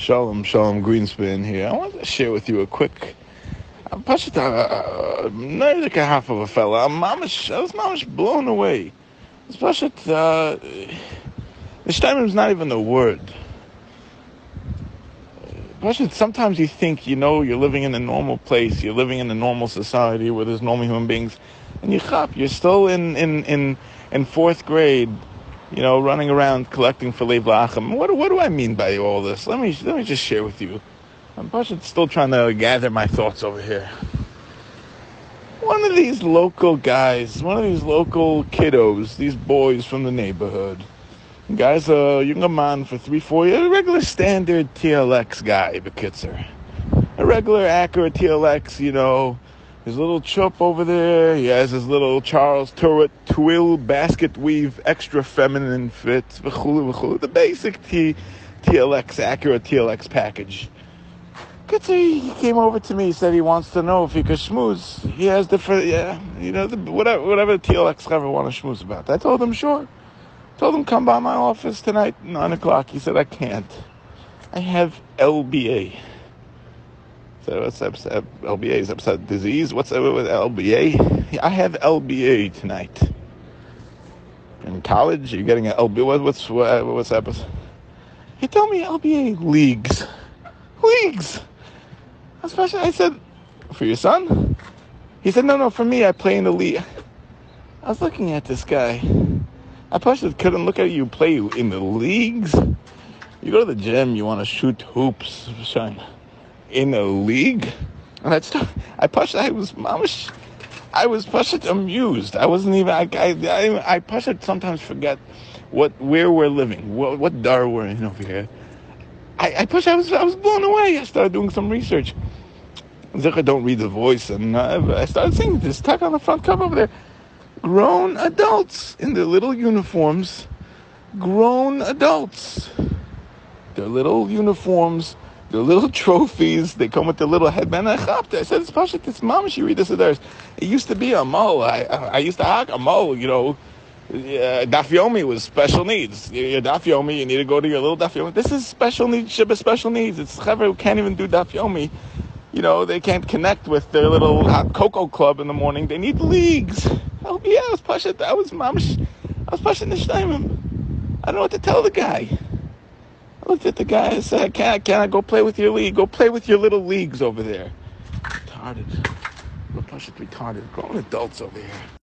Shalom, Shalom Greenspan here. I wanted to share with you a quick. I'm Pashat, uh, not like a half of a fella. I'm mamish, I was mamish blown away. It's Pashat, uh, the is not even a word. Pashat, sometimes you think you know you're living in a normal place, you're living in a normal society where there's normal human beings, and you chop, you're still in, in, in, in fourth grade you know, running around collecting for Lev. What, what do I mean by all this? Let me let me just share with you. I'm still trying to gather my thoughts over here. One of these local guys, one of these local kiddos, these boys from the neighborhood, guys a younger man for three, four years, a regular standard TLX guy, Bekitzer. A regular Acura TLX, you know, his little chop over there. He has his little Charles Tyrwhitt twill basket weave extra feminine fits. The basic T, TLX Acura TLX package. Say he came over to me, said he wants to know if he could schmooze. He has different, yeah, you know, the, whatever, whatever TLX ever want to schmooze about. I told him sure. Told him come by my office tonight, nine o'clock. He said I can't. I have LBA. So what's episode, LBA's episode disease? What's up with LBA? I have LBA tonight. In college, you're getting an LBA. What, what's what, what's episode? He told me LBA leagues, leagues. Especially, I said, for your son. He said, no, no, for me, I play in the league. I was looking at this guy. I probably couldn't look at you play in the leagues. You go to the gym, you want to shoot hoops, shine in a league. And that's I pushed. I was I was I was pushed amused. I wasn't even. I I I, I sometimes forget what where we're living, what what dar we're in over here. I, I pushed. I was I was blown away. I started doing some research. Zikr don't read the voice, and uh, I started seeing this tuck on the front cover over there. Grown adults in their little uniforms. Grown adults. Their little uniforms the little trophies, they come with the little headband. I chopped it. I said, it's Pashit, it's mom, she read this and theirs. It used to be a mo. I, I used to hack a mo, you know. Uh, dafyomi was special needs. Your dafyomi, you need to go to your little dafyomi. This is special needs, Shiba special needs. It's clever who can't even do dafyomi. You know, they can't connect with their little hot cocoa club in the morning. They need leagues. Oh, yeah, I was pushing. I was mom. I was pushing the shneimim. I don't know what to tell the guy looked at the guy and said, can I, can I go play with your league? Go play with your little leagues over there. Retarded. Real push it retarded. Grown adults over here.